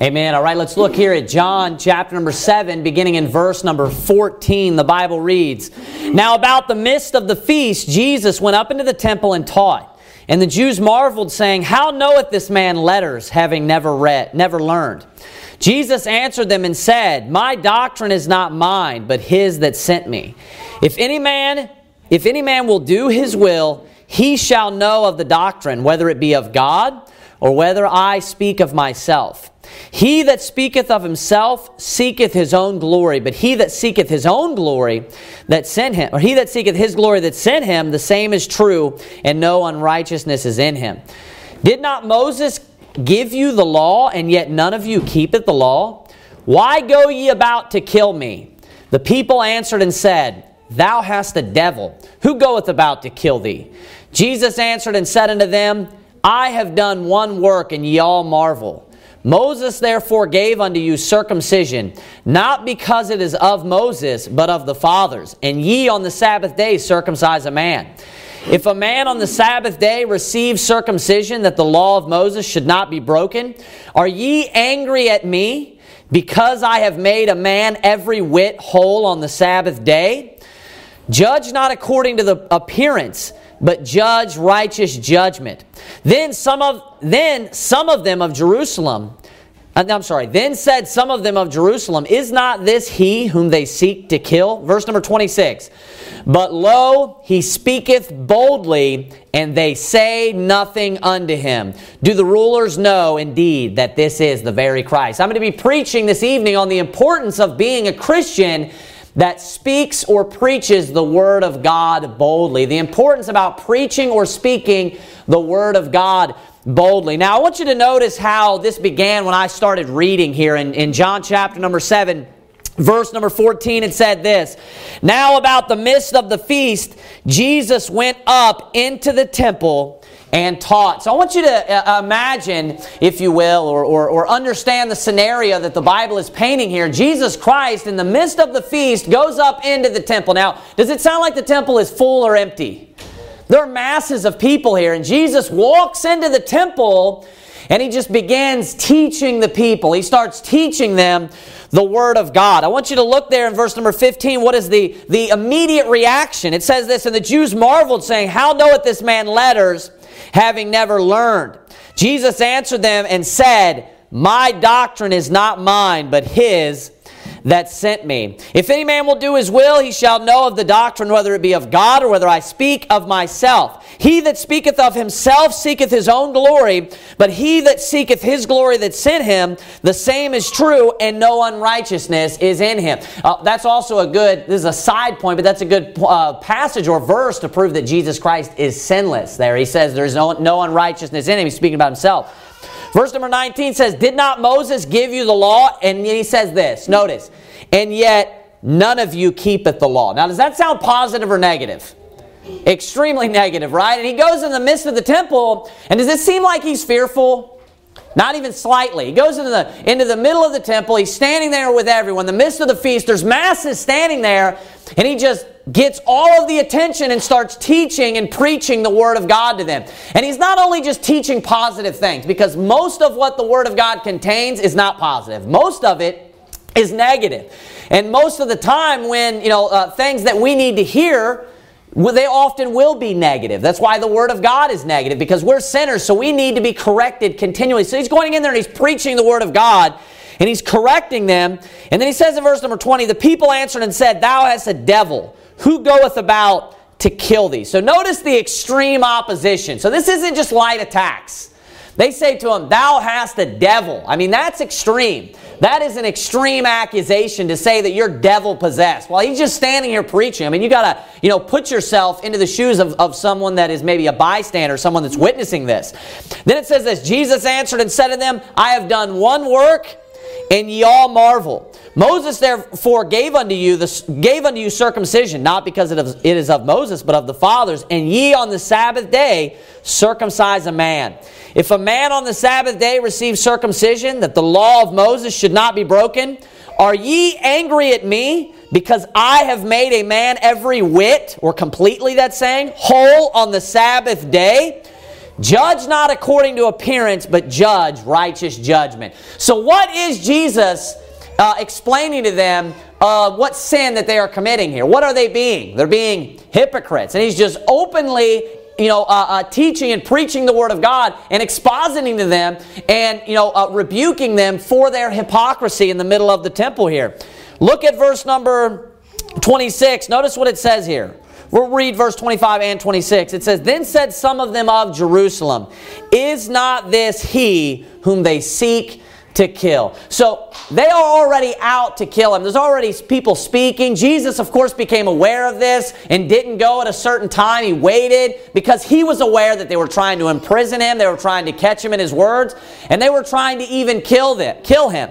Amen. All right, let's look here at John chapter number 7, beginning in verse number 14. The Bible reads Now, about the midst of the feast, Jesus went up into the temple and taught. And the Jews marveled, saying, How knoweth this man letters, having never read, never learned? Jesus answered them and said, My doctrine is not mine, but his that sent me. If any man, if any man will do his will, he shall know of the doctrine, whether it be of God or whether I speak of myself. He that speaketh of himself seeketh his own glory, but he that seeketh his own glory that sent him, or he that seeketh his glory that sent him, the same is true, and no unrighteousness is in him. Did not Moses give you the law, and yet none of you keepeth the law? Why go ye about to kill me? The people answered and said, Thou hast a devil. Who goeth about to kill thee? Jesus answered and said unto them, I have done one work, and ye all marvel. Moses therefore gave unto you circumcision, not because it is of Moses, but of the fathers. And ye on the Sabbath day circumcise a man. If a man on the Sabbath day receives circumcision that the law of Moses should not be broken, are ye angry at me because I have made a man every whit whole on the Sabbath day? Judge not according to the appearance, but judge righteous judgment. Then some of then some of them of Jerusalem uh, I'm sorry. Then said some of them of Jerusalem, Is not this he whom they seek to kill? Verse number 26. But lo, he speaketh boldly, and they say nothing unto him. Do the rulers know indeed that this is the very Christ? I'm going to be preaching this evening on the importance of being a Christian that speaks or preaches the Word of God boldly. The importance about preaching or speaking the Word of God boldly. Now, I want you to notice how this began when I started reading here in, in John chapter number 7. Verse number 14, it said this Now, about the midst of the feast, Jesus went up into the temple and taught. So I want you to uh, imagine, if you will, or, or, or, understand the scenario that the Bible is painting here. Jesus Christ, in the midst of the feast, goes up into the temple. Now, does it sound like the temple is full or empty? There are masses of people here, and Jesus walks into the temple and he just begins teaching the people. He starts teaching them the Word of God. I want you to look there in verse number 15. What is the, the immediate reaction? It says this, and the Jews marveled, saying, How knoweth this man letters, having never learned? Jesus answered them and said, My doctrine is not mine, but his that sent me. If any man will do his will, he shall know of the doctrine, whether it be of God or whether I speak of myself. He that speaketh of himself seeketh his own glory, but he that seeketh his glory that sent him, the same is true, and no unrighteousness is in him. Uh, that's also a good, this is a side point, but that's a good uh, passage or verse to prove that Jesus Christ is sinless there. He says there's no, no unrighteousness in him. He's speaking about himself. Verse number 19 says, Did not Moses give you the law? And he says this, notice, and yet none of you keepeth the law. Now, does that sound positive or negative? Extremely negative, right? And he goes in the midst of the temple, and does it seem like he's fearful? Not even slightly. He goes into the, into the middle of the temple. He's standing there with everyone. The midst of the feast, there's masses standing there, and he just gets all of the attention and starts teaching and preaching the Word of God to them. And he's not only just teaching positive things, because most of what the Word of God contains is not positive. Most of it is negative. And most of the time when, you know, uh, things that we need to hear, they often will be negative. That's why the Word of God is negative, because we're sinners, so we need to be corrected continually. So he's going in there and he's preaching the Word of God, and he's correcting them. And then he says in verse number 20, The people answered and said, Thou hast a devil. Who goeth about to kill thee? So notice the extreme opposition. So this isn't just light attacks. They say to him, Thou hast a devil. I mean, that's extreme. That is an extreme accusation to say that you're devil possessed. While he's just standing here preaching. I mean, you got to, you know, put yourself into the shoes of, of someone that is maybe a bystander, someone that's witnessing this. Then it says this Jesus answered and said to them, I have done one work, and ye all marvel. Moses therefore gave unto you the, gave unto you circumcision, not because it is of Moses, but of the fathers. And ye on the Sabbath day circumcise a man. If a man on the Sabbath day receives circumcision, that the law of Moses should not be broken, are ye angry at me because I have made a man every whit, or completely, that saying, whole on the Sabbath day? Judge not according to appearance, but judge righteous judgment. So, what is Jesus uh, explaining to them uh, what sin that they are committing here? What are they being? They're being hypocrites. And he's just openly you know, uh, uh, teaching and preaching the Word of God and expositing to them and, you know, uh, rebuking them for their hypocrisy in the middle of the temple here. Look at verse number 26. Notice what it says here. We'll read verse 25 and 26. It says, Then said some of them of Jerusalem, Is not this he whom they seek to kill? So they are already out to kill him. There's already people speaking. Jesus, of course, became aware of this and didn't go at a certain time. He waited because he was aware that they were trying to imprison him. They were trying to catch him in his words, and they were trying to even kill them, kill him.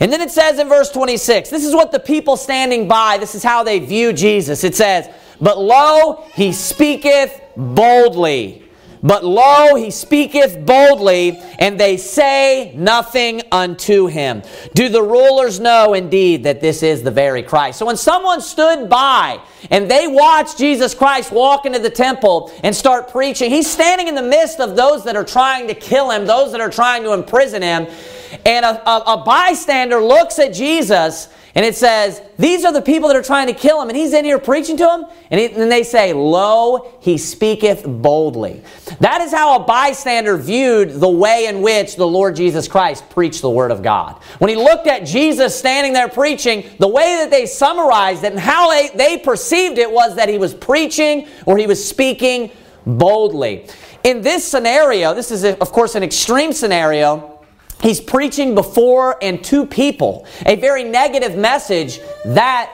And then it says in verse 26, this is what the people standing by, this is how they view Jesus. It says, But lo, he speaketh boldly. But lo, he speaketh boldly, and they say nothing unto him. Do the rulers know indeed that this is the very Christ? So when someone stood by and they watched Jesus Christ walk into the temple and start preaching, he's standing in the midst of those that are trying to kill him, those that are trying to imprison him. And a, a, a bystander looks at Jesus and it says, These are the people that are trying to kill him. And he's in here preaching to them. And, he, and, they say, Lo, he speaketh boldly. That is how a bystander viewed the way in which the Lord Jesus Christ preached the Word of God. When he looked at Jesus standing there preaching, the way that they summarized it and how they, they perceived it was that he was preaching or he was speaking boldly. In this scenario, this is, of course, an extreme scenario. He's preaching before and to people a very negative message that,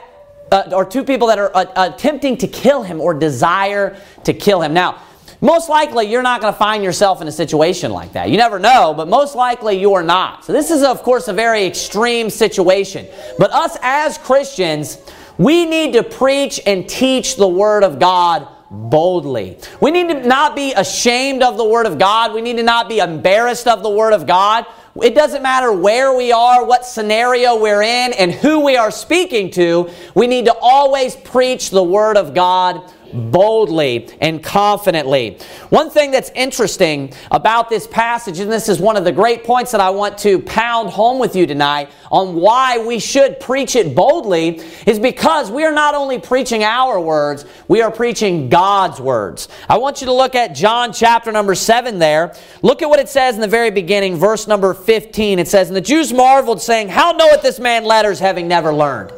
uh, or two people that are uh, attempting to kill him or desire to kill him. Now, most likely you're not going to find yourself in a situation like that. You never know, but most likely you are not. So, this is, of course, a very extreme situation. But us as Christians, we need to preach and teach the Word of God boldly. We need to not be ashamed of the Word of God. We need to not be embarrassed of the Word of God. It doesn't matter where we are, what scenario we're in, and who we are speaking to. We need to always preach the Word of God boldly and confidently. One thing that's interesting about this passage, and this is one of the great points that I want to pound home with you tonight on why we should preach it boldly, is because we are not only preaching our words, we are preaching God's words. I want you to look at John chapter number 7 there. Look at what it says in the very beginning, verse number 15. It says, And the Jews marveled, saying, How knoweth this man letters, having never learned?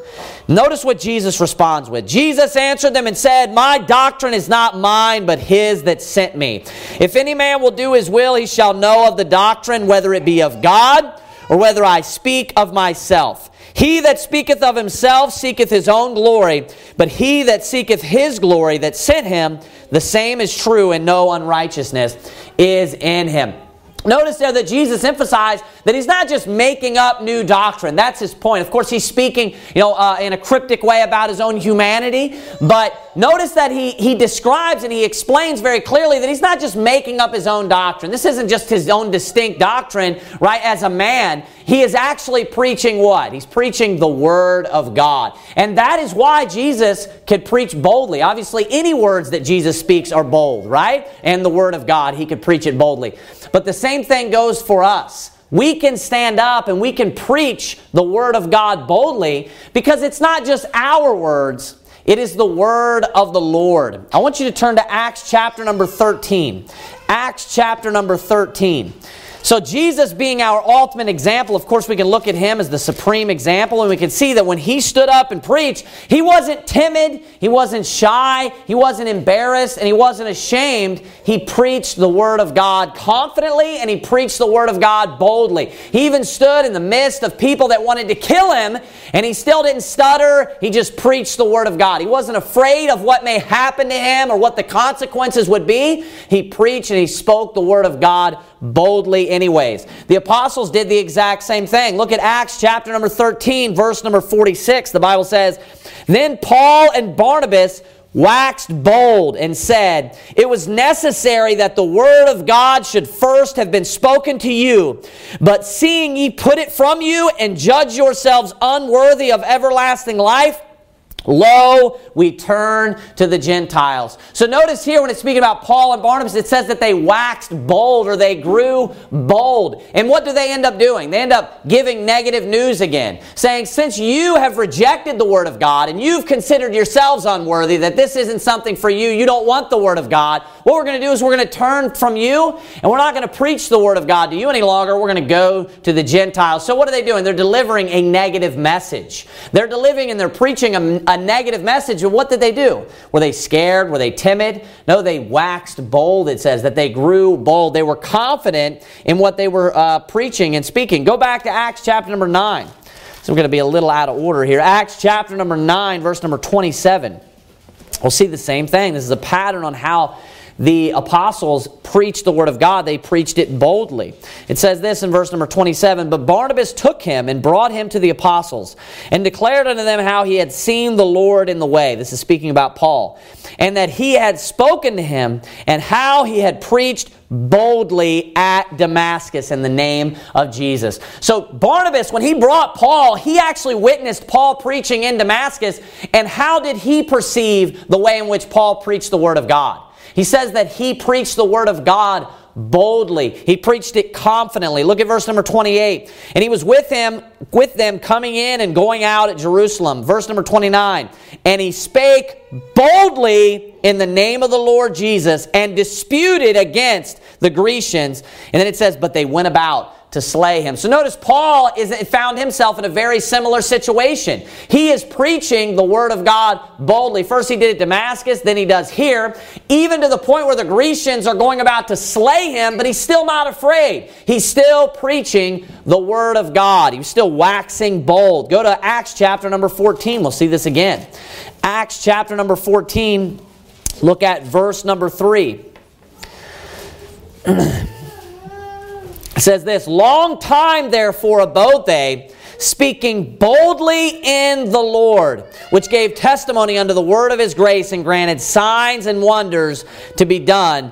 Notice what Jesus responds with. Jesus answered them and said, My doctrine is not mine, but his that sent me. If any man will do his will, he shall know of the doctrine, whether it be of God or whether I speak of myself. He that speaketh of himself seeketh his own glory, but he that seeketh his glory that sent him, the same is true, and no unrighteousness is in him. Notice there that Jesus emphasized that he's not just making up new doctrine. That's his point. Of course, he's speaking, you know, uh, in a cryptic way about his own humanity. But notice that he, he describes and he explains very clearly that he's not just making up his own doctrine. This isn't just his own distinct doctrine, right, as a man. He is actually preaching what? He's preaching the Word of God. And that is why Jesus could preach boldly. Obviously, any words that Jesus speaks are bold, right? And the Word of God, he could preach it boldly. But the same thing goes for us. We can stand up and we can preach the Word of God boldly because it's not just our words, it is the Word of the Lord. I want you to turn to Acts chapter number 13. Acts chapter number 13. So, Jesus being our ultimate example, of course, we can look at him as the supreme example, and we can see that when he stood up and preached, he wasn't timid, he wasn't shy, he wasn't embarrassed, and he wasn't ashamed. He preached the Word of God confidently, and he preached the Word of God boldly. He even stood in the midst of people that wanted to kill him, and he still didn't stutter. He just preached the Word of God. He wasn't afraid of what may happen to him or what the consequences would be. He preached and he spoke the Word of God boldly anyways. The apostles did the exact same thing. Look at Acts chapter number 13, verse number 46. The Bible says, Then Paul and Barnabas waxed bold and said, It was necessary that the word of God should first have been spoken to you. But seeing ye put it from you and judge yourselves unworthy of everlasting life, Lo, we turn to the Gentiles. So notice here when it's speaking about Paul and Barnabas, it says that they waxed bold or they grew bold. And what do they end up doing? They end up giving negative news again, saying, Since you have rejected the Word of God and you've considered yourselves unworthy, that this isn't something for you, you don't want the Word of God, what we're going to do is we're going to turn from you and we're not going to preach the Word of God to you any longer. We're going to go to the Gentiles. So what are they doing? They're delivering a negative message. They're delivering and they're preaching a a negative message. And what did they do? Were they scared? Were they timid? No, they waxed bold, it says, that they grew bold. They were confident in what they were uh, preaching and speaking. Go back to Acts chapter number 9. So we're going to be a little out of order here. Acts chapter number 9, verse number 27. We'll see the same thing. This is a pattern on how the apostles preached the word of God, they preached it boldly. It says this in verse number 27 But Barnabas took him and brought him to the apostles and declared unto them how he had seen the Lord in the way. This is speaking about Paul. And that he had spoken to him and how he had preached boldly at Damascus in the name of Jesus. So Barnabas, when he brought Paul, he actually witnessed Paul preaching in Damascus. And how did he perceive the way in which Paul preached the word of God? He says that he preached the word of God boldly. He preached it confidently. Look at verse number 28. And he was with him with them coming in and going out at Jerusalem. Verse number 29. And he spake boldly in the name of the Lord Jesus and disputed against the Grecians. And then it says, but they went about to slay him. So notice Paul is found himself in a very similar situation. He is preaching the word of God boldly. First he did it at Damascus, then he does here, even to the point where the Grecians are going about to slay him, but he's still not afraid. He's still preaching the word of God. He's still waxing bold. Go to Acts chapter number 14. We'll see this again. Acts chapter number 14, look at verse number 3. says this Long time, therefore, abode they, speaking boldly in the Lord, which gave testimony unto the word of his grace and granted signs and wonders to be done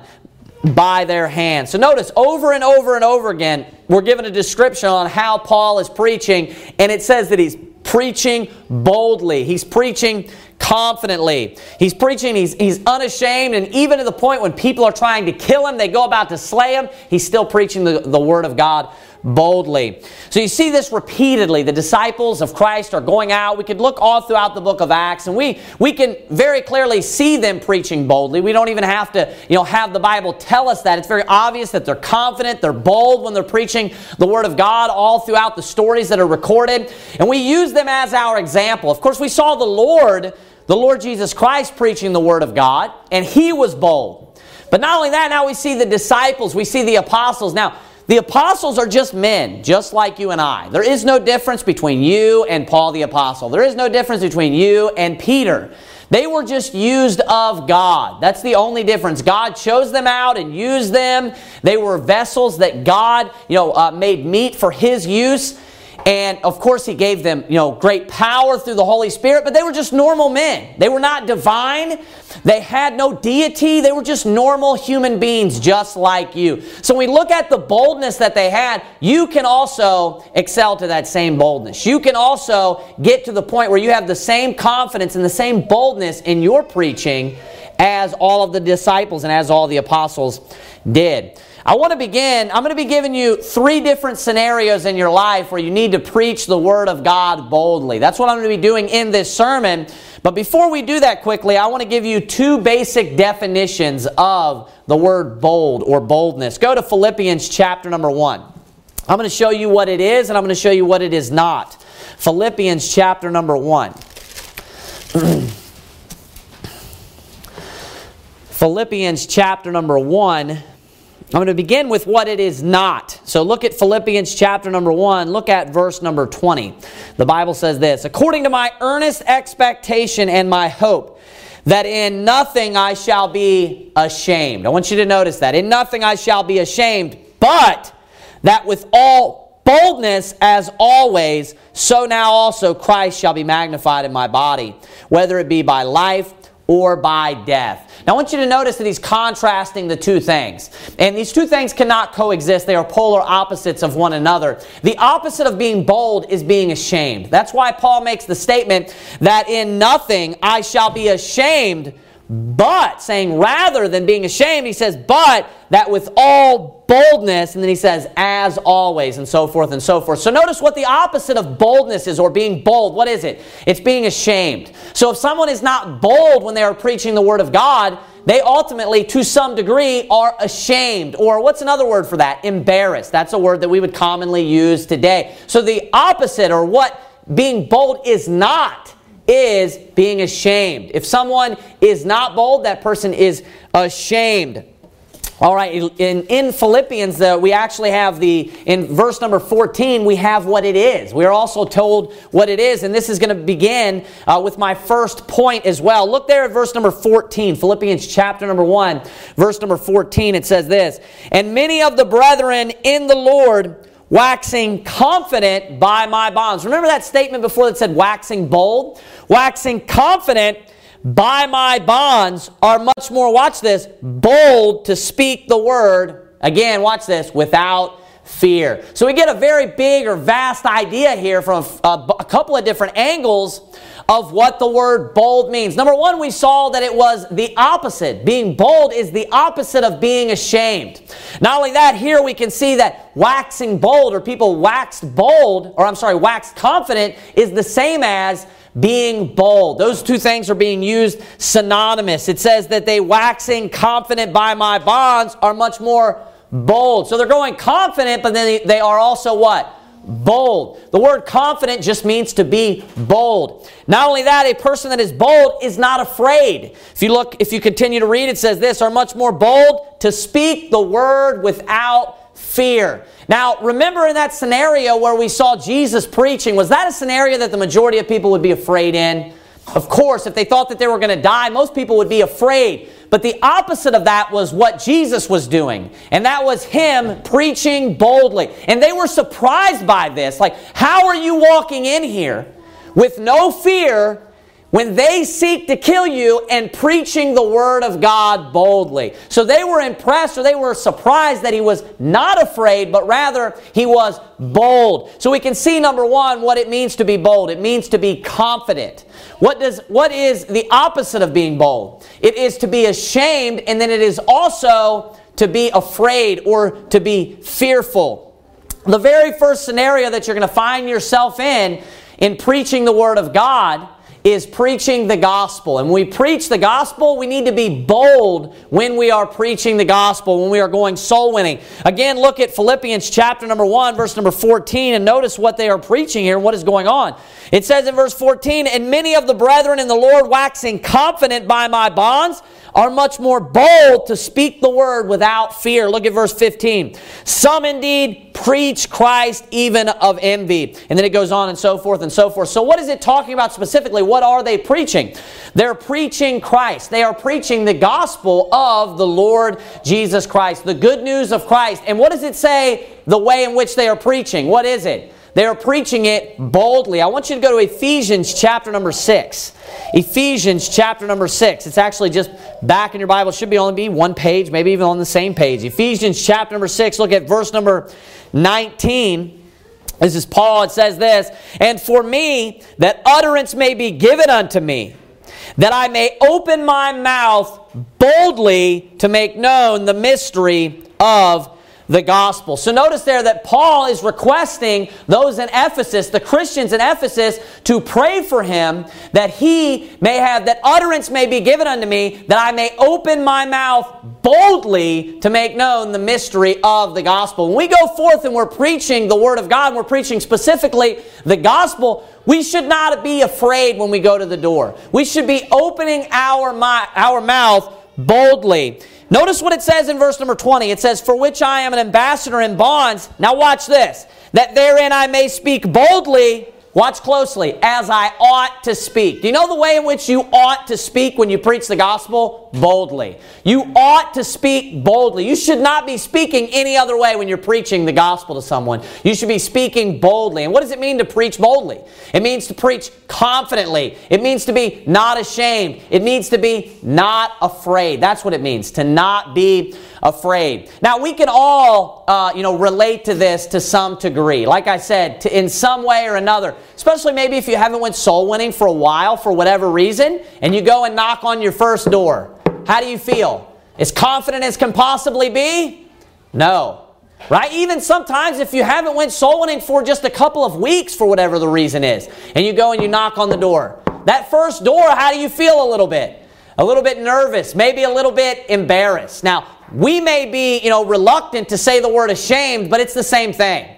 by their hands. So notice over and over and over again, we're given a description on how Paul is preaching, and it says that he's preaching boldly. He's preaching confidently. He's preaching, he's, he's unashamed, and even to the point when people are trying to kill him, they go about to slay him, he's still preaching the, the Word of God boldly. So you see this repeatedly. The disciples of Christ are going out. We could look all throughout the book of Acts and we, we can very clearly see them preaching boldly. We don't even have to, you know, have the Bible tell us that. It's very obvious that they're confident, they're bold when they're preaching the Word of God all throughout the stories that are recorded. And we use them as our example. Of course, we saw the Lord the Lord Jesus Christ preaching the Word of God, and he was bold. But not only that, now we see the disciples, we see the apostles. Now, the apostles are just men, just like you and I. There is no difference between you and Paul the apostle. There is no difference between you and Peter. They were just used of God. That's the only difference. God chose them out and used them. They were vessels that God, you know, uh, made meet for His use. And of course, he gave them, you know, great power through the Holy Spirit, but they were just normal men. They were not divine. They had no deity. They were just normal human beings, just like you. So when we look at the boldness that they had, you can also excel to that same boldness. You can also get to the point where you have the same confidence and the same boldness in your preaching as all of the disciples and as all the apostles did. I want to begin, I'm going to be giving you three different scenarios in your life where you need to preach the Word of God boldly. That's what I'm going to be doing in this sermon. But before we do that quickly, I want to give you two basic definitions of the word bold or boldness. Go to Philippians chapter number one. I'm going to show you what it is and I'm going to show you what it is not. Philippians chapter number one. Philippians chapter number 1 I'm going to begin with what it is not. So look at Philippians chapter number 1. Look at verse number 20. The Bible says this According to my earnest expectation and my hope, that in nothing I shall be ashamed. I want you to notice that. In nothing I shall be ashamed, but that with all boldness as always, so now also Christ shall be magnified in my body, whether it be by life or by death. Now, I want you to notice that he's contrasting the two things. And these two things cannot coexist, they are polar opposites of one another. The opposite of being bold is being ashamed. That's why Paul makes the statement that in nothing I shall be ashamed but, saying rather than being ashamed, he says, but that with all boldness, and then he says, as always, and so forth and so forth. So notice what the opposite of boldness is, or being bold. What is it? It's being ashamed. So if someone is not bold when they are preaching the Word of God, they ultimately, to some degree, are ashamed. Or what's another word for that? Embarrassed. That's a word that we would commonly use today. So the opposite, or what being bold is not, is being ashamed. If someone is not bold, that person is ashamed. All right, in, in Philippians, uh, we actually have the, in verse number 14, we have what it is. We are also told what it is, and this is going to begin uh, with my first point as well. Look there at verse number 14, Philippians chapter number 1, verse number 14. It says this And many of the brethren in the Lord, waxing confident by my bonds. Remember that statement before that said waxing bold? Waxing confident by my bonds are much more, watch this, bold to speak the word, again, watch this, without fear. So we get a very big or vast idea here from a, a couple of different angles of what the word bold means. Number one, we saw that it was the opposite. Being bold is the opposite of being ashamed. Not only that, here we can see that waxing bold or people waxed bold, or I'm sorry, waxed confident is the same as being bold. Those two things are being used synonymous. It says that they waxing confident by my bonds are much more bold. So they're going confident, but then they are also what? Bold. The word confident just means to be bold. Not only that, a person that is bold is not afraid. If you look, if you continue to read, it says this are much more bold to speak the word without fear. Now, remember in that scenario where we saw Jesus preaching, was that a scenario that the majority of people would be afraid in? Of course, if they thought that they were going to die, most people would be afraid. But the opposite of that was what Jesus was doing. And that was him preaching boldly. And they were surprised by this. Like, how are you walking in here with no fear when they seek to kill you and preaching the word of God boldly. So they were impressed or they were surprised that he was not afraid, but rather he was bold. So we can see number one what it means to be bold. It means to be confident. What does what is the opposite of being bold? It is to be ashamed, and then it is also to be afraid or to be fearful. The very first scenario that you're going to find yourself in in preaching the word of God is preaching the gospel. And when we preach the gospel, we need to be bold when we are preaching the gospel, when we are going soul winning. Again, look at Philippians chapter number 1, verse number 14, and notice what they are preaching here, what is going on. It says in verse 14, And many of the brethren in the Lord waxing confident by my bonds, are much more bold to speak the word without fear. Look at verse 15. Some indeed preach Christ even of envy. And then it goes on and so forth and so forth. So, what is it talking about specifically? What are they preaching? They're preaching Christ. They are preaching the gospel of the Lord Jesus Christ, the good news of Christ. And what does it say the way in which they are preaching? What is it? They are preaching it boldly. I want you to go to Ephesians chapter number 6. Ephesians chapter number 6. It's actually just back in your Bible. It should be only be one page, maybe even on the same page. Ephesians chapter number 6. Look at verse number 19. This is Paul. It says this, And for me, that utterance may be given unto me, that I may open my mouth boldly to make known the mystery of the gospel. So notice there that Paul is requesting those in Ephesus, the Christians in Ephesus, to pray for him that he may have, that utterance may be given unto me, that I may open my mouth boldly to make known the mystery of the gospel. When we go forth and we're preaching the word of God, we're preaching specifically the gospel, we should not be afraid when we go to the door. We should be opening our, our mouth boldly. Notice what it says in verse number 20. It says, For which I am an ambassador in bonds. Now watch this. That therein I may speak boldly Watch closely. As I ought to speak. Do you know the way in which you ought to speak when you preach the gospel? Boldly. You ought to speak boldly. You should not be speaking any other way when you're preaching the gospel to someone. You should be speaking boldly. And what does it mean to preach boldly? It means to preach confidently. It means to be not ashamed. It means to be not afraid. That's what it means, to not be afraid. Now, we can all, uh, you know, relate to this to some degree. Like I said, to, in some way or another, especially maybe if you haven't went soul winning for a while for whatever reason, and you go and knock on your first door. How do you feel? As confident as can possibly be? No. Right? Even sometimes if you haven't went soul winning for just a couple of weeks for whatever the reason is, and you go and you knock on the door. That first door, how do you feel a little bit? A little bit nervous, maybe a little bit embarrassed. Now, we may be, you know, reluctant to say the word ashamed, but it's the same thing.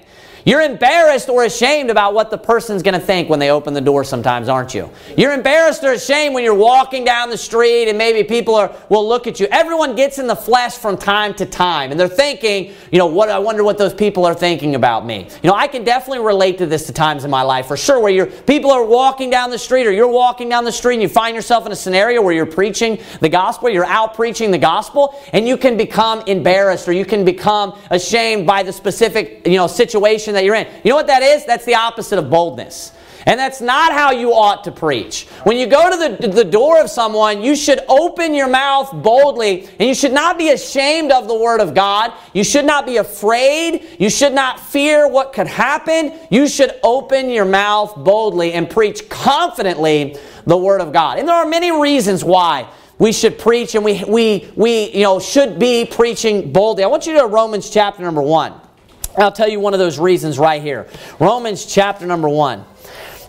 You're embarrassed or ashamed about what the person's going to think when they open the door sometimes, aren't you? You're embarrassed or ashamed when you're walking down the street and maybe people are, will look at you. Everyone gets in the flesh from time to time and they're thinking, you know, what I wonder what those people are thinking about me. You know, I can definitely relate to this to times in my life for sure where you're, people are walking down the street or you're walking down the street and you find yourself in a scenario where you're preaching the gospel, you're out preaching the gospel and you can become embarrassed or you can become ashamed by the specific, you know, situation situation that you're in. You know what that is? That's the opposite of boldness. And that's not how you ought to preach. When you go to the, the door of someone, you should open your mouth boldly, and you should not be ashamed of the Word of God. You should not be afraid. You should not fear what could happen. You should open your mouth boldly and preach confidently the Word of God. And there are many reasons why we should preach and we, we, we you know, should be preaching boldly. I want you to Romans chapter number 1. I'll tell you one of those reasons right here. Romans chapter number 1.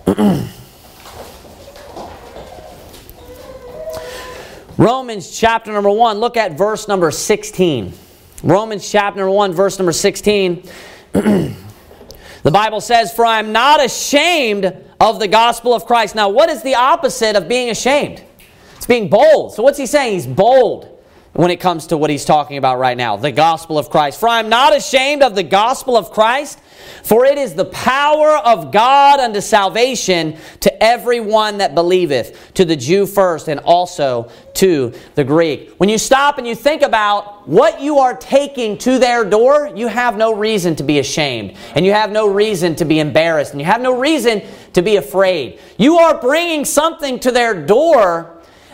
Romans chapter number 1, look at verse number 16. Romans chapter number 1, verse number 16. the Bible says, For I am not ashamed of the gospel of Christ. Now, what is the opposite of being ashamed? It's being bold. So, what's he saying? He's bold when it comes to what he's talking about right now the gospel of Christ. For I am not ashamed of the gospel of Christ, for it is the power of God unto salvation to everyone that believeth, to the Jew first, and also to the Greek. When you stop and you think about what you are taking to their door, you have no reason to be ashamed, and you have no reason to be embarrassed, and you have no reason to be afraid. You are bringing something to their door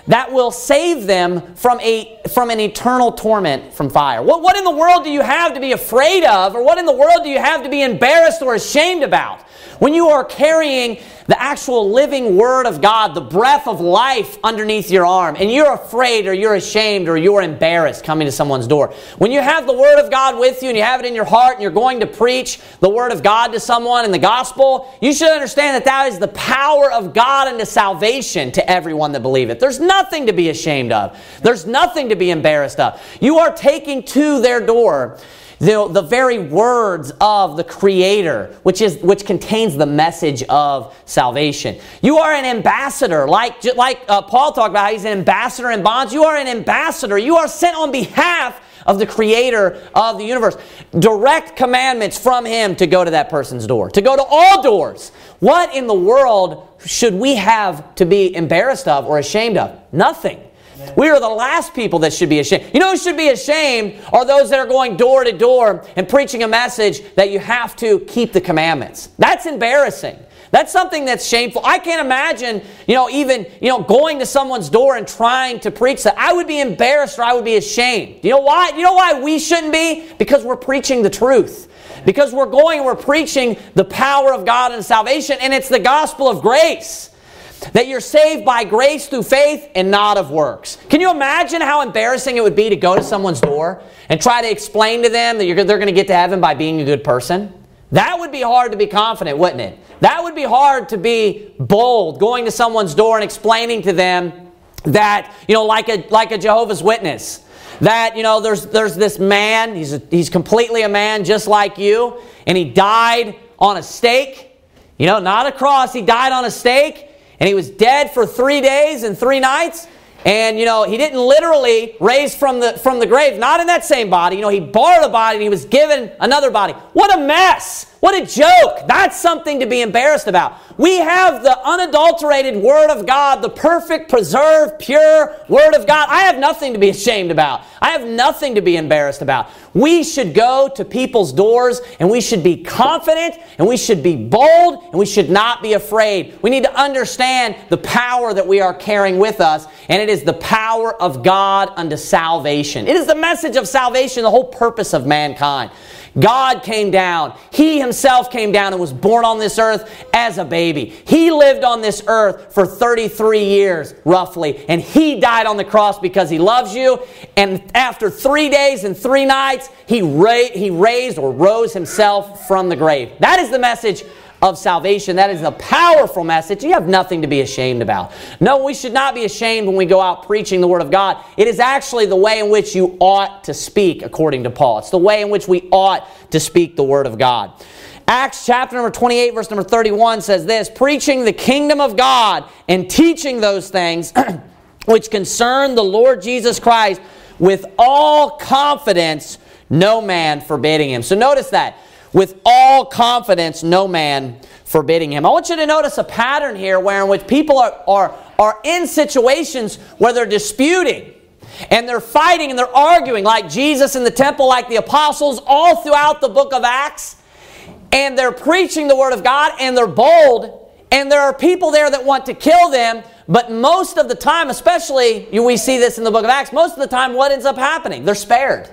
that will save them from, a, from an eternal torment from fire. What, what in the world do you have to be afraid of, or what in the world do you have to be embarrassed or ashamed about? When you are carrying the actual living Word of God, the breath of life underneath your arm, and you're afraid or you're ashamed or you're embarrassed coming to someone's door. When you have the Word of God with you and you have it in your heart and you're going to preach the Word of God to someone in the gospel, you should understand that that is the power of God unto salvation to everyone that believe it. There's nothing to be ashamed of. There's nothing to be embarrassed of. You are taking to their door the, the very words of the Creator, which, is, which contains the message of salvation. You are an ambassador, like, like uh, Paul talked about he's an ambassador in bonds. You are an ambassador. You are sent on behalf of the creator of the universe. Direct commandments from him to go to that person's door, to go to all doors. What in the world should we have to be embarrassed of or ashamed of? Nothing. We are the last people that should be ashamed. You know who should be ashamed are those that are going door to door and preaching a message that you have to keep the commandments. That's embarrassing. That's something that's shameful. I can't imagine, you know, even, you know, going to someone's door and trying to preach that. I would be embarrassed or I would be ashamed. You know why? You know why we shouldn't be? Because we're preaching the truth. Because we're going, we're preaching the power of God and salvation, and it's the gospel of grace. That you're saved by grace through faith and not of works. Can you imagine how embarrassing it would be to go to someone's door and try to explain to them that they're going to get to heaven by being a good person? That would be hard to be confident, wouldn't it? That would be hard to be bold, going to someone's door and explaining to them that, you know, like a, like a Jehovah's Witness, that, you know, there's, there's this man, he's, a, he's completely a man just like you, and he died on a stake. You know, not a cross, he died on a stake and he was dead for three days and three nights. And you know, he didn't literally raise from the from the grave, not in that same body. You know, he borrowed a body and he was given another body. What a mess! What a joke. That's something to be embarrassed about. We have the unadulterated Word of God, the perfect, preserved, pure Word of God. I have nothing to be ashamed about. I have nothing to be embarrassed about. We should go to people's doors and we should be confident and we should be bold and we should not be afraid. We need to understand the power that we are carrying with us, and it is the power of God unto salvation. It is the message of salvation, the whole purpose of mankind. God came down. He himself came down and was born on this earth as a baby. He lived on this earth for 33 years, roughly, and he died on the cross because he loves you. And after three days and three nights, he, ra- he raised or rose himself from the grave. That is the message of salvation. That is a powerful message. You have nothing to be ashamed about. No, we should not be ashamed when we go out preaching the Word of God. It is actually the way in which you ought to speak, according to Paul. It's the way in which we ought to speak the Word of God. Acts chapter number 28, verse number 31 says this Preaching the kingdom of God and teaching those things which concern the Lord Jesus Christ with all confidence, no man forbidding him. So notice that with all confidence, no man forbidding him. I want you to notice a pattern here where in which people are, are, are in situations where they're disputing and they're fighting and they're arguing like Jesus in the temple, like the apostles, all throughout the book of Acts. And they're preaching the word of God and they're bold. And there are people there that want to kill them. But most of the time, especially we see this in the book of Acts, most of the time, what ends up happening? They're spared.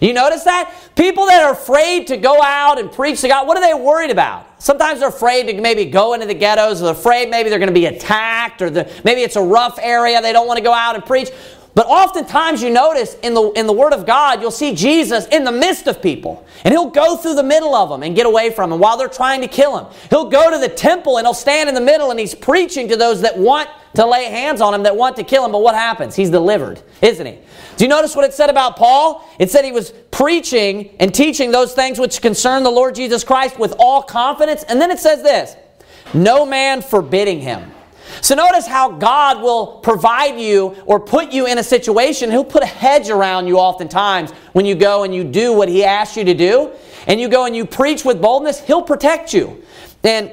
You notice that? People that are afraid to go out and preach to God, what are they worried about? Sometimes they're afraid to maybe go into the ghettos, or they're afraid maybe they're going to be attacked, or maybe it's a rough area, they don't want to go out and preach. But oftentimes you notice in the, in the Word of God, you'll see Jesus in the midst of people. And he'll go through the middle of them and get away from them while they're trying to kill him. He'll go to the temple and he'll stand in the middle and he's preaching to those that want to lay hands on him, that want to kill him. But what happens? He's delivered, isn't he? Do you notice what it said about Paul? It said he was preaching and teaching those things which concern the Lord Jesus Christ with all confidence. And then it says this no man forbidding him. So notice how God will provide you or put you in a situation. He'll put a hedge around you oftentimes when you go and you do what He asks you to do. And you go and you preach with boldness, He'll protect you. And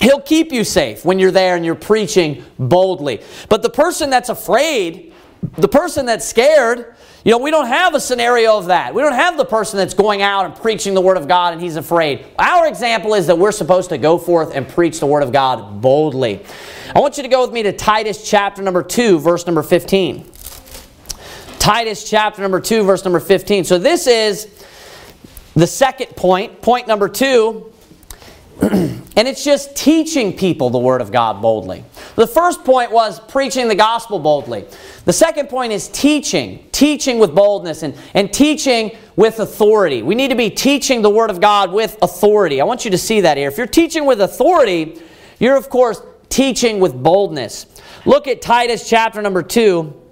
He'll keep you safe when you're there and you're preaching boldly. But the person that's afraid, the person that's scared, you know, we don't have a scenario of that. We don't have the person that's going out and preaching the Word of God and he's afraid. Our example is that we're supposed to go forth and preach the Word of God boldly. I want you to go with me to Titus chapter number 2, verse number 15. Titus chapter number 2, verse number 15. So this is the second point. Point number 2 and it's just teaching people the Word of God boldly. The first point was preaching the gospel boldly. The second point is teaching, teaching with boldness and, and teaching with authority. We need to be teaching the Word of God with authority. I want you to see that here. If you're teaching with authority, you're, of course, teaching with boldness. Look at Titus chapter number 2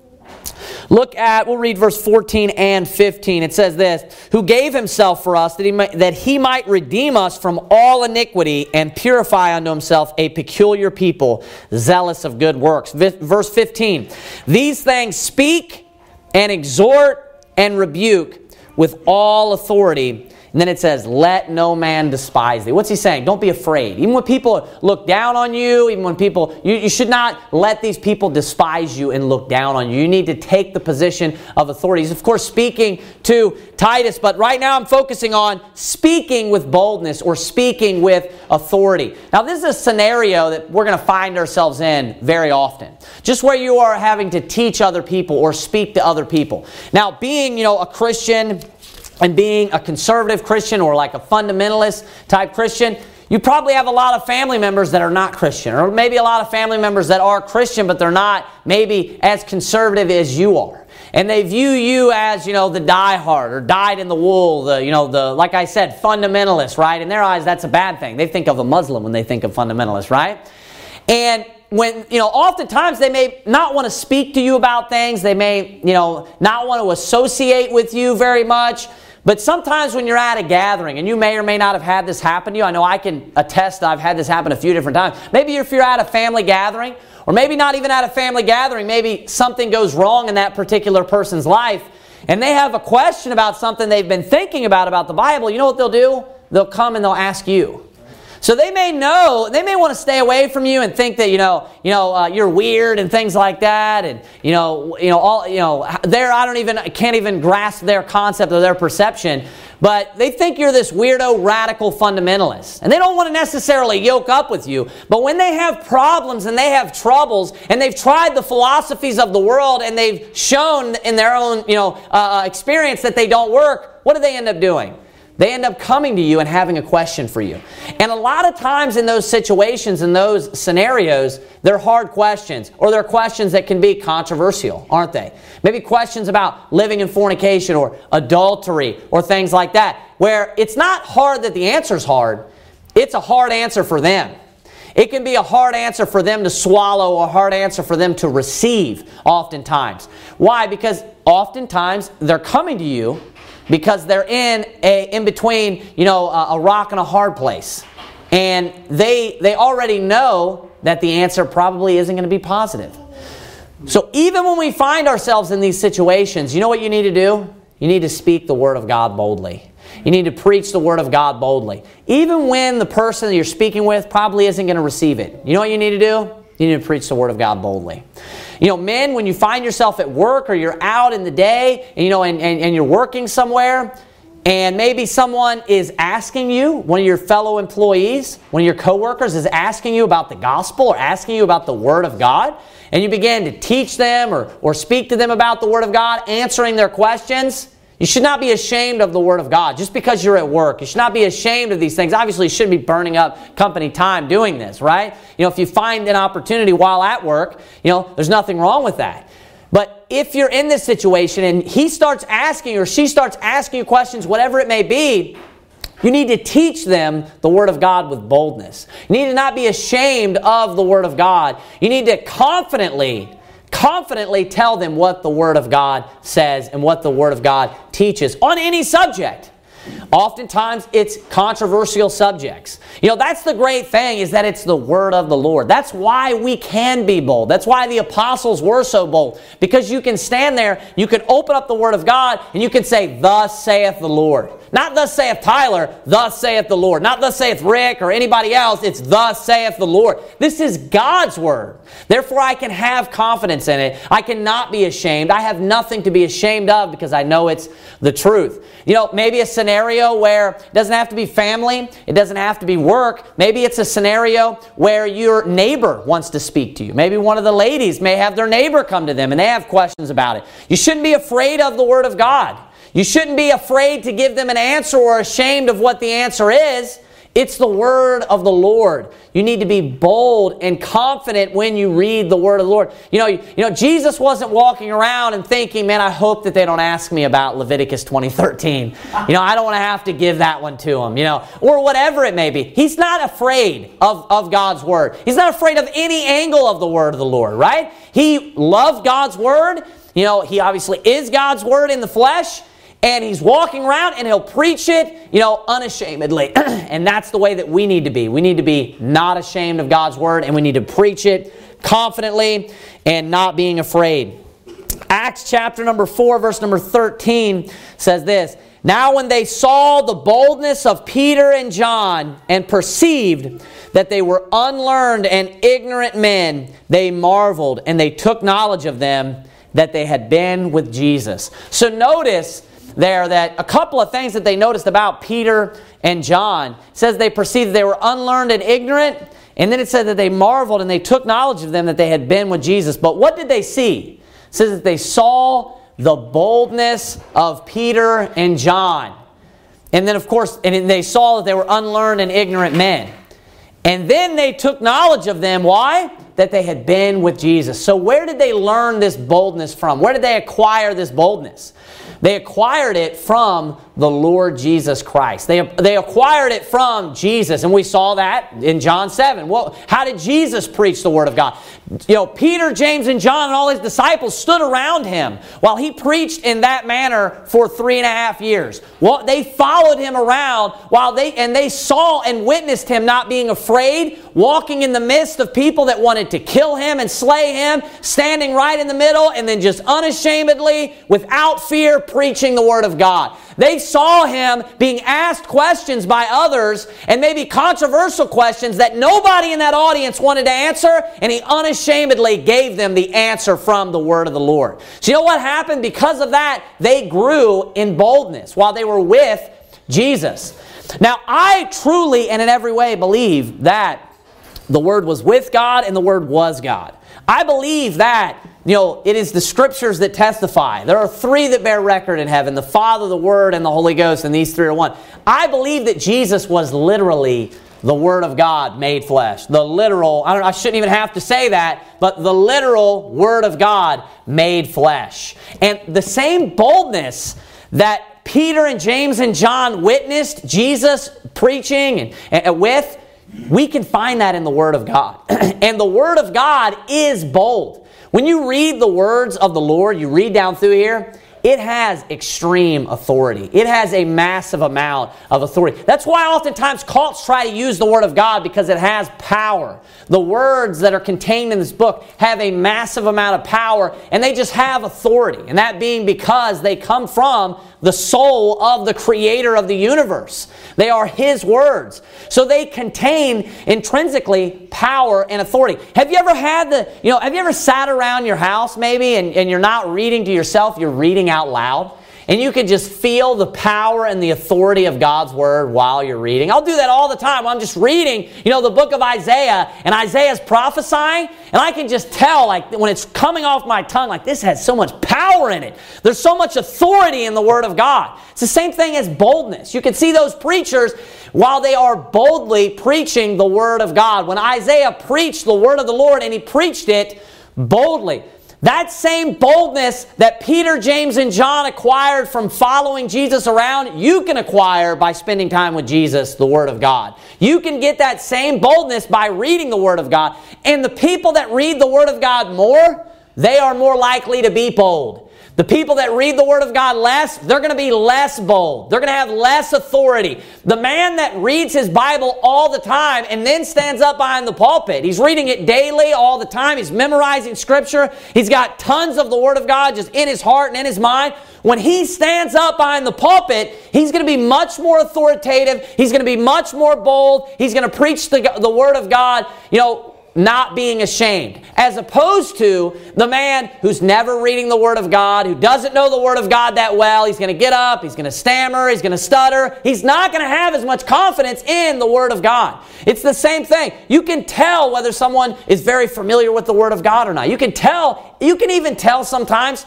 Look at, we'll read verse 14 and 15. It says this Who gave himself for us that he, might, that he might redeem us from all iniquity and purify unto himself a peculiar people, zealous of good works. Verse 15 These things speak and exhort and rebuke with all authority and then it says, Let no man despise thee. What's he saying? Don't be afraid. Even when people look down on you, even when people, you, you should not let these people despise you and look down on you. You need to take the position of authority. He's, of course, speaking to Titus, but right now I'm focusing on speaking with boldness or speaking with authority. Now, this is a scenario that we're going to find ourselves in very often. Just where you are having to teach other people or speak to other people. Now, being, you know, a Christian, and being a conservative Christian or like a fundamentalist type Christian, you probably have a lot of family members that are not Christian, or maybe a lot of family members that are Christian, but they're not maybe as conservative as you are. And they view you as, you know, the diehard or dyed in the wool, the, you know, the, like I said, fundamentalist, right? In their eyes, that's a bad thing. They think of a Muslim when they think of fundamentalist, right? And when, you know, oftentimes they may not want to speak to you about things. They may, you know, not want to associate with you very much. But sometimes when you're at a gathering, and you may or may not have had this happen to you, I know I can attest I've had this happen a few different times. Maybe if you're at a family gathering, or maybe not even at a family gathering, maybe something goes wrong in that particular person's life, and they have a question about something they've been thinking about about the Bible, you know what they'll do? they'll come and they'll ask you. So they may know, they may want to stay away from you and think that you know, you know, uh, you're weird and things like that, and you know, you know, all, you know, there I don't even can't even grasp their concept or their perception. But they think you're this weirdo radical fundamentalist. And they don't want to necessarily yoke up with you. But when they have problems and they have troubles and they've tried the philosophies of the world and they've shown in their own you know, uh, uh experience that they don't work, what do they end up doing? They end up coming to you and having a question for you. And a lot of times in those situations, in those scenarios, they're hard questions or they're questions that can be controversial, aren't they? Maybe questions about living in fornication or adultery or things like that, where it's not hard that the answer's hard, it's a hard answer for them. It can be a hard answer for them to swallow, a hard answer for them to receive, oftentimes. Why? Because oftentimes they're coming to you because they're in a in between you know a, a, rock and a hard place. And they they already know that the answer probably isn't going to be positive. So even when we find ourselves in these situations you know what you need to do? You need to speak the word of god boldly. You need to preach the word of god boldly. Even when the person that you're speaking with probably isn't going to receive it you know what you need to do? You need to preach the word of god boldly you know, men, when you find yourself at work or you're out in the day, and, you know, and, and, and you're working somewhere, and maybe someone is asking you, one of your fellow employees, one of your coworkers is asking you about the gospel or asking you about the Word of God, and you begin to teach them or, or speak to them about the Word of God, answering their questions, you should not be ashamed of the Word of God just because you're at work. You should not be ashamed of these things. Obviously, you shouldn't be burning up company time doing this, right? You know, if you find an opportunity while at work, you know, there's nothing wrong with that. But if you're in this situation and he starts asking or she starts asking you questions, whatever it may be, you need to teach them the Word of God with boldness. You need to not be ashamed of the Word of God. You need to confidently confidently tell them what the Word of God says and what the Word of God teaches on any subject. Oftentimes it's controversial subjects. You know, that's the great thing is that it's the word of the Lord. That's why we can be bold. That's why the apostles were so bold because you can stand there, you can open up the word of God and you can say thus saith the Lord. Not thus saith Tyler, thus saith the Lord. Not thus saith Rick or anybody else, it's thus saith the Lord. This is God's word. Therefore, I can have confidence in it. I cannot be ashamed. I have nothing to be ashamed of because I know it's the truth. You know, maybe a scenario where it doesn't have to be family, it doesn't have to be work. Maybe it's a scenario where your neighbor wants to speak to you. Maybe one of the ladies may have their neighbor come to them and they have questions about it. You shouldn't be afraid of the word of God. You shouldn't be afraid to give them an answer or ashamed of what the answer is. It's the word of the Lord. You need to be bold and confident when you read the word of the Lord. You know, you, know, Jesus wasn't walking around and thinking, man, I hope that they don't ask me about Leviticus 2013. You know, I don't want to have to give that one to them, you know, or whatever it may be. He's not afraid of, of God's word. He's not afraid of any angle of the word of the Lord, right? He loved God's word. You know, he obviously is God's word in the flesh and he's walking around and he'll preach it, you know, unashamedly. and that's the way that we need to be. We need to be not ashamed of God's word and we need to preach it confidently and not being afraid. Acts chapter number 4, verse number 13 says this Now, when they saw the boldness of Peter and John and perceived that they were unlearned and ignorant men, they marveled and they took knowledge of them that they had been with Jesus. So, notice there that a couple of things that they noticed about Peter and John it says they perceived they were unlearned and ignorant, and then it said that they marveled and they took knowledge of them that they had been with Jesus. But what did they see? It says that they saw the boldness of Peter and John. And then, of course, and they saw that they were unlearned and ignorant men. And then they took knowledge of them. Why? That they had been with Jesus. So, where did they learn this boldness from? Where did they acquire this boldness? They acquired it from the Lord Jesus Christ. They, they acquired it from Jesus, and we saw that in John 7. Well, how did Jesus preach the Word of God? You know, Peter, James, and John and all his disciples stood around him while he preached in that manner for three and a half years. Well, they followed him around while they and they saw and witnessed him not being afraid, walking in the midst of people that wanted to kill him and slay him, standing right in the middle, and then just unashamedly, without fear, preaching the Word of God. They saw him being asked questions by others and maybe controversial questions that nobody in that audience wanted to answer, and he unashamedly gave them the answer from the word of the Lord. So, you know what happened? Because of that, they grew in boldness while they were with Jesus. Now, I truly and in every way believe that the Word was with God and the Word was God. I believe that, you know, it is the scriptures that testify. There are three that bear record in heaven the Father, the Word, and the Holy Ghost, and these three are one. I believe that Jesus was literally the Word of God made flesh. The literal, I, I, shouldn't even have to say that, but the literal Word of God made flesh. And the same boldness that Peter and James and John witnessed Jesus preaching and, and with, we can find that in the Word of God. and the Word of God is bold. When you read the words of the Lord, you read down through here, it has extreme authority. It has a massive amount of authority. That's why oftentimes cults try to use the Word of God because it has power. The words that are contained in this book have a massive amount of power and they just have authority. And that being because they come from the soul of the creator of the universe. They are his words. So they contain intrinsically power and authority. Have you ever had the, you know, have you ever sat around your house maybe and, and you're not reading to yourself, you're reading out loud? And you can just feel the power and the authority of God's word while you're reading. I'll do that all the time. I'm just reading, you know, the book of Isaiah, and Isaiah's prophesying, and I can just tell, like, when it's coming off my tongue, like, this has so much power in it. There's so much authority in the word of God. It's the same thing as boldness. You can see those preachers while they are boldly preaching the word of God. When Isaiah preached the word of the Lord, and he preached it boldly. That same boldness that Peter, James, and John acquired from following Jesus around, you can acquire by spending time with Jesus, the Word of God. You can get that same boldness by reading the Word of God. And the people that read the Word of God more, they are more likely to be bold. The people that read the Word of God less, they're going to be less bold. They're going to have less authority. The man that reads his Bible all the time and then stands up behind the pulpit, he's reading it daily, all the time. He's memorizing Scripture. He's got tons of the Word of God just in his heart and in his mind. When he stands up behind the pulpit, he's going to be much more authoritative. He's going to be much more bold. He's going to preach the, the Word of God. You know, not being ashamed, as opposed to the man who's never reading the Word of God, who doesn't know the Word of God that well. He's going to get up, he's going to stammer, he's going to stutter. He's not going to have as much confidence in the Word of God. It's the same thing. You can tell whether someone is very familiar with the Word of God or not. You can tell, you can even tell sometimes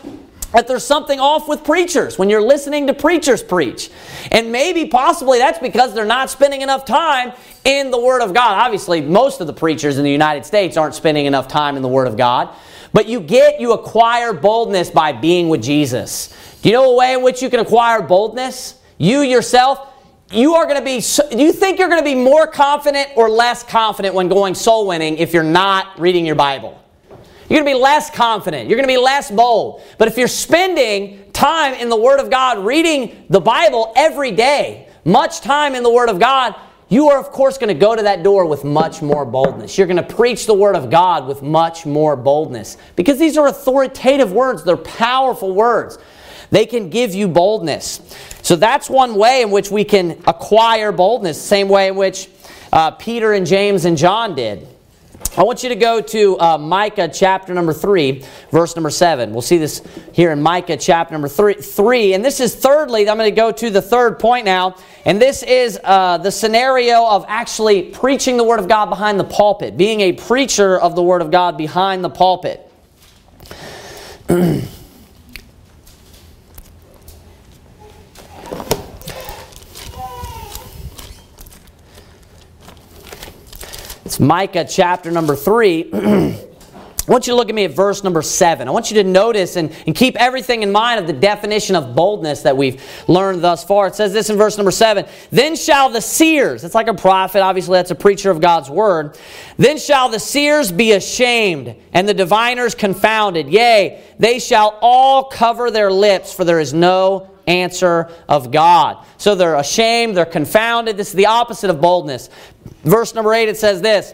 that there's something off with preachers when you're listening to preachers preach. And maybe possibly that's because they're not spending enough time in the Word of God. Obviously, most of the preachers in the United States aren't spending enough time in the Word of God. But you get, you acquire boldness by being with Jesus. Do you know a way in which you can acquire boldness? You yourself, you are going to be, you think you're going to be more confident or less confident when going soul winning if you're not reading your Bible? You're going to be less confident. You're going to be less bold. But if you're spending time in the Word of God, reading the Bible every day, much time in the Word of God, you are, of course, going to go to that door with much more boldness. You're going to preach the Word of God with much more boldness because these are authoritative words, they're powerful words. They can give you boldness. So that's one way in which we can acquire boldness, same way in which uh, Peter and James and John did. I want you to go to uh, Micah chapter number 3, verse number 7. We'll see this here in Micah chapter number 3. three. And this is thirdly, I'm going to go to the third point now. And this is uh, the scenario of actually preaching the Word of God behind the pulpit, being a preacher of the Word of God behind the pulpit. Micah chapter number 3. I want you to look at me at verse number 7. I want you to notice and, and keep everything in mind of the definition of boldness that we've learned thus far. It says this in verse number 7 Then shall the seers, it's like a prophet, obviously that's a preacher of God's word. Then shall the seers be ashamed, and the diviners confounded. Yea, they shall all cover their lips, for there is no answer of God. So they're ashamed, they're confounded. This is the opposite of boldness. Verse number 8 it says this.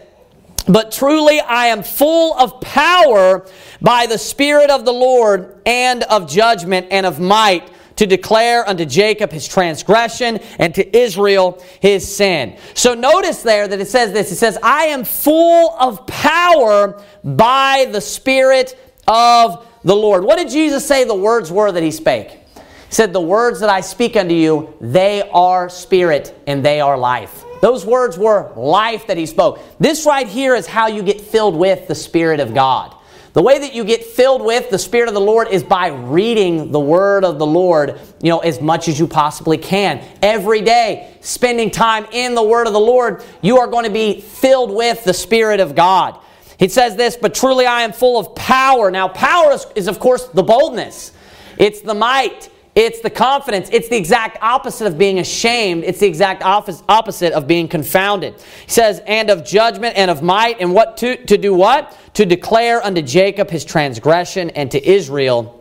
But truly I am full of power by the Spirit of the Lord and of judgment and of might to declare unto Jacob his transgression and to Israel his sin. So notice there that it says this it says, I am full of power by the Spirit of the Lord. What did Jesus say the words were that he spake? He said, The words that I speak unto you, they are spirit and they are life. Those words were life that he spoke. This right here is how you get filled with the Spirit of God. The way that you get filled with the Spirit of the Lord is by reading the Word of the Lord, you know, as much as you possibly can. Every day, spending time in the Word of the Lord, you are going to be filled with the Spirit of God. He says this, but truly I am full of power. Now, power is, is of course, the boldness, it's the might, it's the confidence. It's the exact opposite of being ashamed. It's the exact opposite of being confounded. He says, and of judgment and of might, and what to, to do what? To declare unto Jacob his transgression and to Israel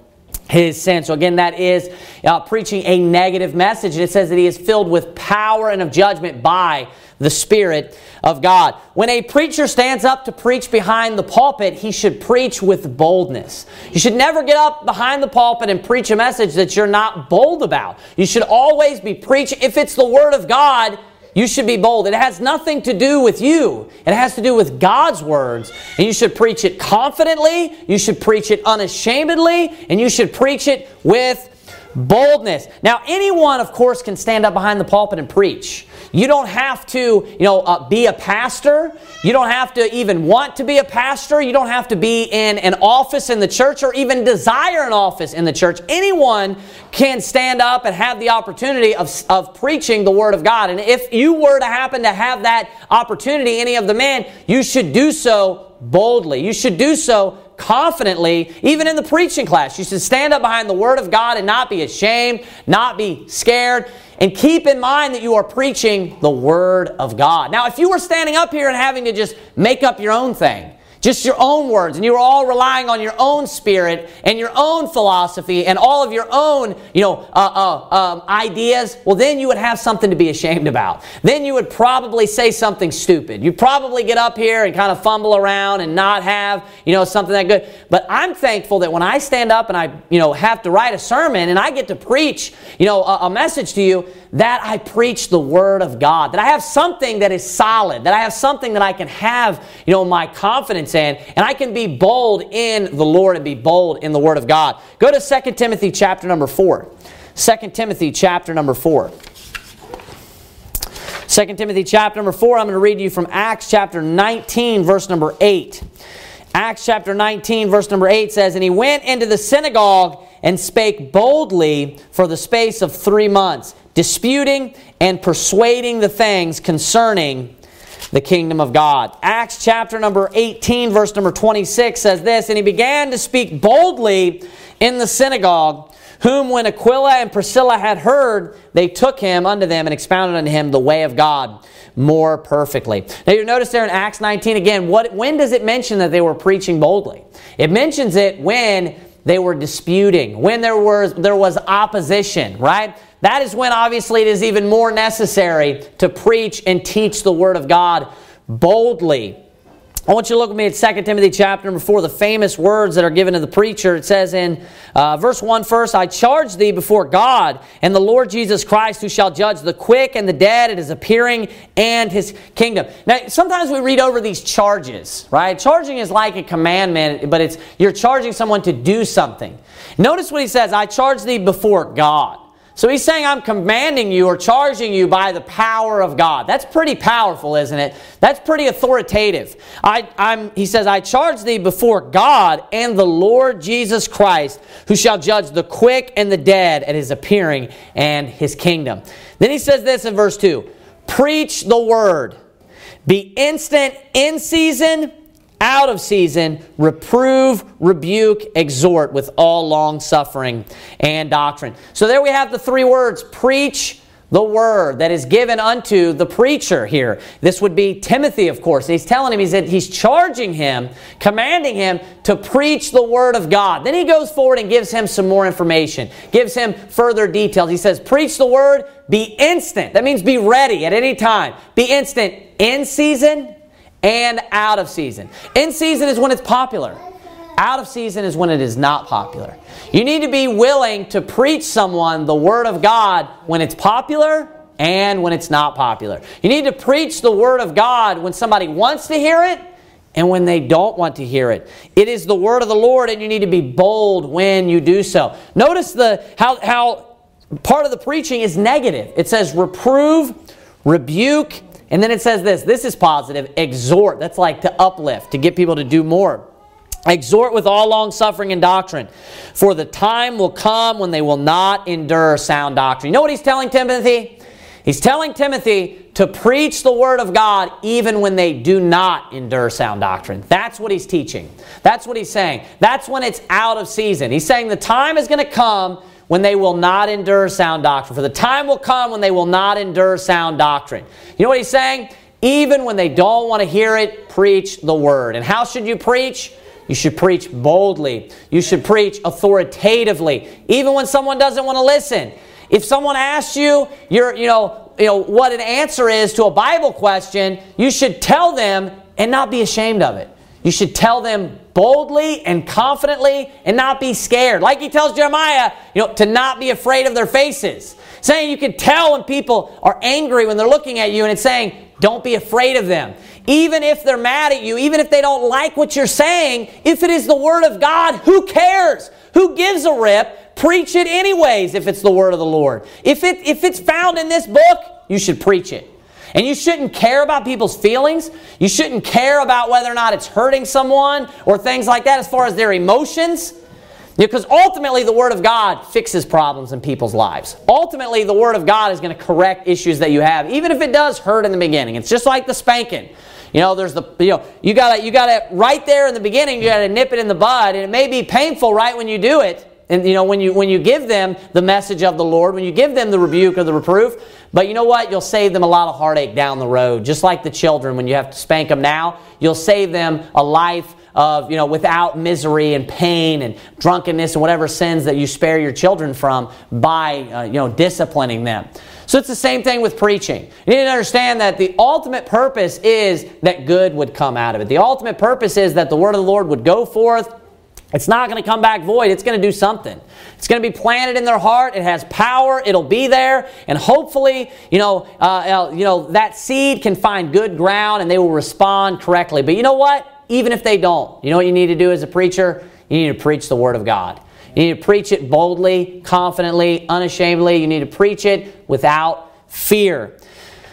his sin. So again, that is uh, preaching a negative message. And it says that he is filled with power and of judgment by the Spirit of God. When a preacher stands up to preach behind the pulpit, he should preach with boldness. You should never get up behind the pulpit and preach a message that you're not bold about. You should always be preaching. If it's the Word of God, you should be bold. It has nothing to do with you. It has to do with God's words. And you should preach it confidently, you should preach it unashamedly, and you should preach it with boldness. Now, anyone, of course, can stand up behind the pulpit and preach. You don't have to, you know, uh, be a pastor. You don't have to even want to be a pastor. You don't have to be in an office in the church or even desire an office in the church. Anyone can stand up and have the opportunity of, of preaching the Word of God. And if you were to happen to have that opportunity, any of the men, you should do so boldly. You should do so confidently, even in the preaching class. You should stand up behind the Word of God and not be ashamed, not be scared. And keep in mind that you are preaching the Word of God. Now, if you were standing up here and having to just make up your own thing, just your own words, and you were all relying on your own spirit and your own philosophy and all of your own, you know, uh, uh, um, ideas, well, then you would have something to be ashamed about. Then you would probably say something stupid. You'd probably get up here and kind of fumble around and not have, you know, something that good. But I'm thankful that when I stand up and I, you know, have to write a sermon and I get to preach, you know, a, a message to you, that I preach the Word of God, that I have something that is solid, that I have something that I can have, you know, my confidence in, and I can be bold in the Lord and be bold in the Word of God. Go to 2 Timothy chapter number 4. 2 Timothy chapter number 4. 2 Timothy chapter number 4, I'm going to read you from Acts chapter 19, verse number 8. Acts chapter 19, verse number 8 says, And he went into the synagogue and spake boldly for the space of three months disputing and persuading the things concerning the kingdom of God. Acts chapter number 18, verse number 26 says this And he began to speak boldly in the synagogue, whom when Aquila and Priscilla had heard, they took him unto them and expounded unto him the way of God more perfectly. Now you notice there in Acts 19 again, what, when does it mention that they were preaching boldly? It mentions it when they were disputing, when there was, there was opposition, right? That is when obviously it is even more necessary to preach and teach the Word of God boldly. I want you to look with me at 2 Timothy chapter number 4, the famous words that are given to the preacher. It says in uh, verse 1 first, I charge thee before God and the Lord Jesus Christ, who shall judge the quick and the dead at his appearing and his kingdom. Now, sometimes we read over these charges, right? Charging is like a commandment, but it's you're charging someone to do something. Notice what he says, I charge thee before God. So he's saying, I'm commanding you or charging you by the power of God. That's pretty powerful, isn't it? That's pretty authoritative. I, am he says, I charge thee before God and the Lord Jesus Christ, who shall judge the quick and the dead at his appearing and his kingdom. Then he says this in verse 2 Preach the word, be instant in season out of season, reprove, rebuke, exhort with all long suffering and doctrine. So there we have the three words preach the word that is given unto the preacher here. This would be Timothy, of course. He's telling him, he's, he's charging him, commanding him to preach the word of God. Then he goes forward and gives him some more information, gives him further details. He says, Preach the word, be instant. That means be ready at any time. Be instant in season and out of season. In season is when it's popular. Out of season is when it is not popular. You need to be willing to preach someone the Word of God when it's popular and when it's not popular. You need to preach the Word of God when somebody wants to hear it and when they don't want to hear it. It is the Word of the Lord, and you need to be bold when you do so. Notice the how, how part of the preaching is negative. It says reprove, rebuke, and then it says this. This is positive. Exhort. That's like to uplift, to get people to do more. Exhort with all long suffering and doctrine, for the time will come when they will not endure sound doctrine. You know what he's telling Timothy? He's telling Timothy to preach the word of God even when they do not endure sound doctrine. That's what he's teaching. That's what he's saying. That's when it's out of season. He's saying the time is going to come when they will not endure sound doctrine. For the time will come when they will not endure sound doctrine. You know what he's saying? Even when they don't want to hear it, preach the word. And how should you preach? You should preach boldly. You should preach authoritatively, even when someone doesn't want to listen. If someone asks you, you're, you know, you know what an answer is to a Bible question, you should tell them and not be ashamed of it. You should tell them boldly and confidently and not be scared. Like he tells Jeremiah, you know, to not be afraid of their faces. Saying you can tell when people are angry when they're looking at you and it's saying, don't be afraid of them. Even if they're mad at you, even if they don't like what you're saying, if it is the Word of God, who cares? Who gives a rip? Preach it anyways if it's the Word of the Lord. If, it, if it's found in this book, you should preach it. And you shouldn't care about people's feelings. You shouldn't care about whether or not it's hurting someone or things like that as far as their emotions. Because ultimately, the Word of God fixes problems in people's lives. Ultimately, the Word of God is going to correct issues that you have, even if it does hurt in the beginning. It's just like the spanking. You know, there's the you know you got to you got to right there in the beginning. You got to nip it in the bud, and it may be painful right when you do it. And you know when you when you give them the message of the Lord, when you give them the rebuke or the reproof, but you know what? You'll save them a lot of heartache down the road. Just like the children, when you have to spank them now, you'll save them a life of, you know, without misery and pain and drunkenness and whatever sins that you spare your children from by, uh, you know, disciplining them. So it's the same thing with preaching. You need to understand that the ultimate purpose is that good would come out of it. The ultimate purpose is that the word of the Lord would go forth. It's not going to come back void. It's going to do something. It's going to be planted in their heart. It has power. It'll be there, and hopefully, you know, uh, uh you know that seed can find good ground, and they will respond correctly. But you know what? Even if they don't, you know what you need to do as a preacher? You need to preach the word of God. You need to preach it boldly, confidently, unashamedly. You need to preach it without fear.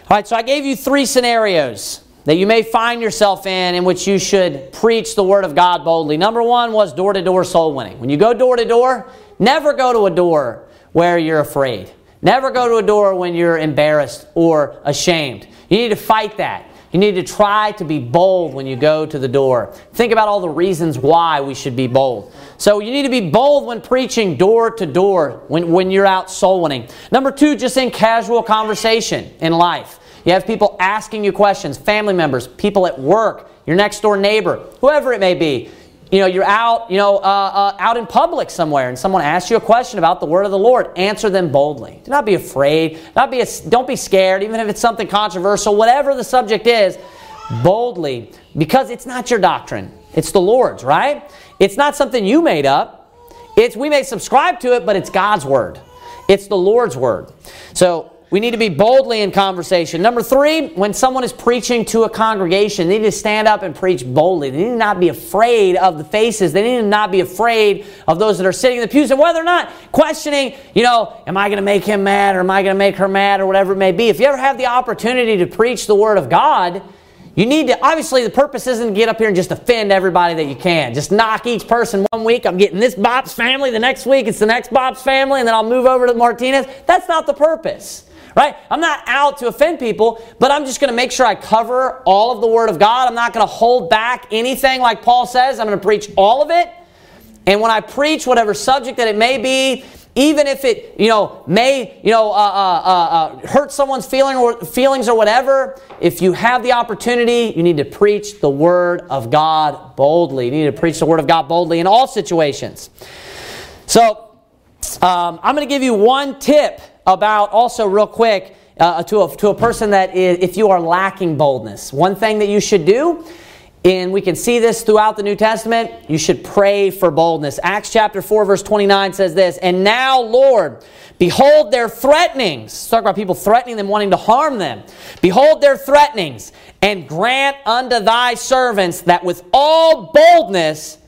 All right, so I gave you three scenarios that you may find yourself in in which you should preach the Word of God boldly. Number one was door to door soul winning. When you go door to door, never go to a door where you're afraid. Never go to a door when you're embarrassed or ashamed. You need to fight that. You need to try to be bold when you go to the door. Think about all the reasons why we should be bold. So you need to be bold when preaching door to door when, when you're out soul winning. Number two, just in casual conversation in life. You have people asking you questions, family members, people at work, your next door neighbor, whoever it may be you know, you're out, you know, uh, uh, out in public somewhere, and someone asks you a question about the word of the Lord. Answer them boldly. Do not be afraid. Not be a, don't be scared, even if it's something controversial. Whatever the subject is, boldly, because it's not your doctrine. It's the Lord's, right? It's not something you made up. It's we may subscribe to it, but it's God's word. It's the Lord's word. So we need to be boldly in conversation. Number three, when someone is preaching to a congregation, they need to stand up and preach boldly. They need to not be afraid of the faces. They need to not be afraid of those that are sitting in the pews and whether or not questioning, you know, am I going to make him mad or am I going to make her mad or whatever it may be. If you ever have the opportunity to preach the Word of God, you need to, obviously, the purpose isn't to get up here and just offend everybody that you can. Just knock each person one week. I'm getting this Bob's family. The next week, it's the next Bob's family. And then I'll move over to Martinez. That's not the purpose right? I'm not out to offend people, but I'm just going to make sure I cover all of the Word of God. I'm not going to hold back anything like Paul says. I'm going to preach all of it. And when I preach whatever subject that it may be, even if it, you know, may, you know, uh, uh, uh, uh, hurt someone's feeling or feelings or whatever, if you have the opportunity, you need to preach the Word of God boldly. You need to preach the Word of God boldly in all situations. So, um, I'm going to give you one tip about also real quick uh, to, a, to a person that is, if you are lacking boldness, one thing that you should do and we can see this throughout the New Testament, you should pray for boldness. Acts chapter 4, verse 29 says this And now, Lord, behold their threatenings. Let's talk about people threatening them, wanting to harm them. Behold their threatenings, and grant unto thy servants that with all boldness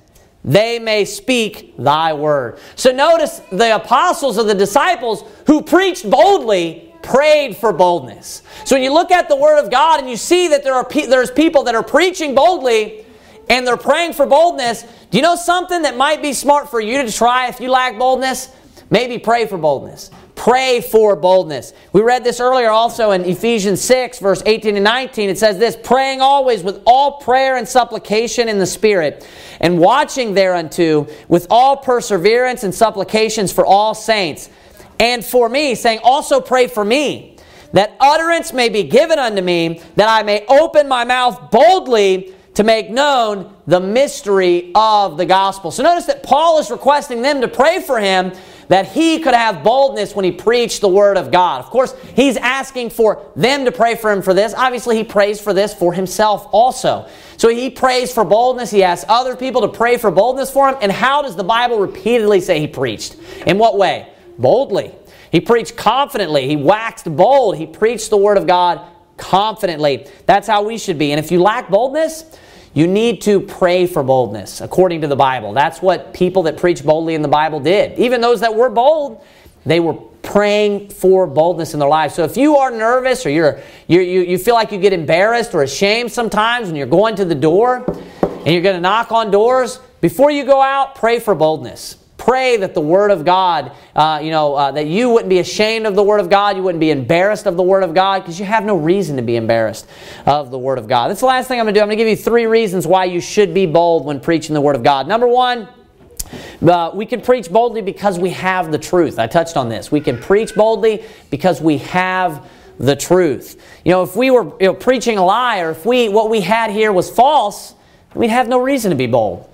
they may speak thy word. So notice the apostles or the disciples who preached boldly prayed for boldness. So when you look at the Word of God and you see that there are pe- there's people that are preaching boldly and they're praying for boldness, do you know something that might be smart for you to try if you lack boldness? Maybe pray for boldness. Pray for boldness. We read this earlier also in Ephesians 6, verse 18 and 19. It says this praying always with all prayer and supplication in the Spirit, and watching thereunto with all perseverance and supplications for all saints and for me, saying, Also pray for me, that utterance may be given unto me, that I may open my mouth boldly to make known the mystery of the gospel. So notice that Paul is requesting them to pray for him that he could have boldness when he preached the word of God. Of course, he's asking for them to pray for him for this. Obviously, he prays for this for himself also. So he prays for boldness. He asks other people to pray for boldness for him. And how does the Bible repeatedly say he preached? In what way? boldly. He preached confidently. He waxed bold. He preached the Word of God confidently. That's how we should be. And if you lack boldness, you need to pray for boldness according to the Bible. That's what people that preach boldly in the Bible did. Even those that were bold, they were praying for boldness in their lives. So if you are nervous or you're, you you, you feel like you get embarrassed or ashamed sometimes when you're going to the door and you're going to knock on doors, before you go out, pray for boldness pray that the Word of God, uh, you know, uh, that you wouldn't be ashamed of the Word of God, you wouldn't be embarrassed of the Word of God, because you have no reason to be embarrassed of the Word of God. That's the last thing I'm going to do. I'm going to give you three reasons why you should be bold when preaching the Word of God. Number one, uh, we can preach boldly because we have the truth. I touched on this. We can preach boldly because we have the truth. You know, if we were you know, preaching a lie or if we what we had here was false, we'd have no reason to be bold.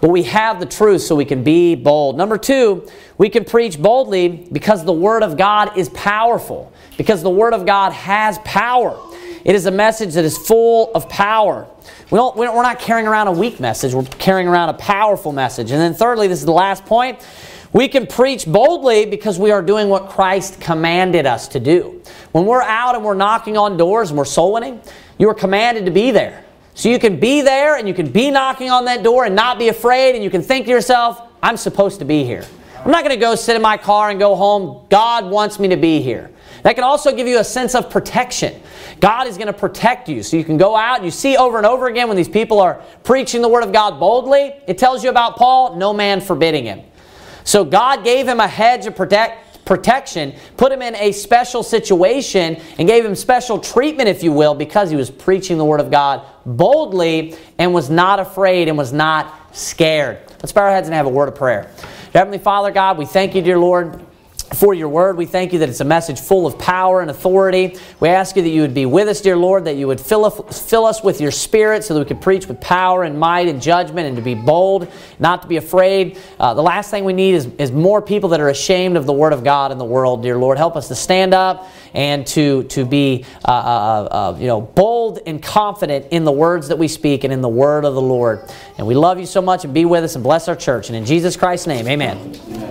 But we have the truth so we can be bold. Number two, we can preach boldly because the Word of God is powerful, because the Word of God has power. It is a message that is full of power. We don't, we're not carrying around a weak message, we're carrying around a powerful message. And then, thirdly, this is the last point. We can preach boldly because we are doing what Christ commanded us to do. When we're out and we're knocking on doors and we're soul winning, you are commanded to be there. So you can be there and you can be knocking on that door and not be afraid and you can think to yourself, I'm supposed to be here. I'm not going to go sit in my car and go home. God wants me to be here. That can also give you a sense of protection. God is going to protect you. So you can go out and you see over and over again when these people are preaching the Word of God boldly, it tells you about Paul, no man forbidding him. So God gave him a hedge of protect, protection, put him in a special situation, and gave him special treatment, if you will, because he was preaching the Word of God boldly and was not afraid and was not scared. Let's bow our heads and have a word of prayer. Heavenly Father, God, we thank you, dear Lord for your word. We thank you that it's a message full of power and authority. We ask you that you would be with us, dear Lord, that you would fill us, fill us with your spirit so that we could preach with power and might and judgment and to be bold, not to be afraid. Uh, the last thing we need is, is more people that are ashamed of the word of God in the world, dear Lord. Help us to stand up and to, to be uh, uh, uh, uh you know, bold and confident in the words that we speak and in the word of the Lord. And we love you so much and be with us and bless our church. And in Jesus Christ's name, amen. amen.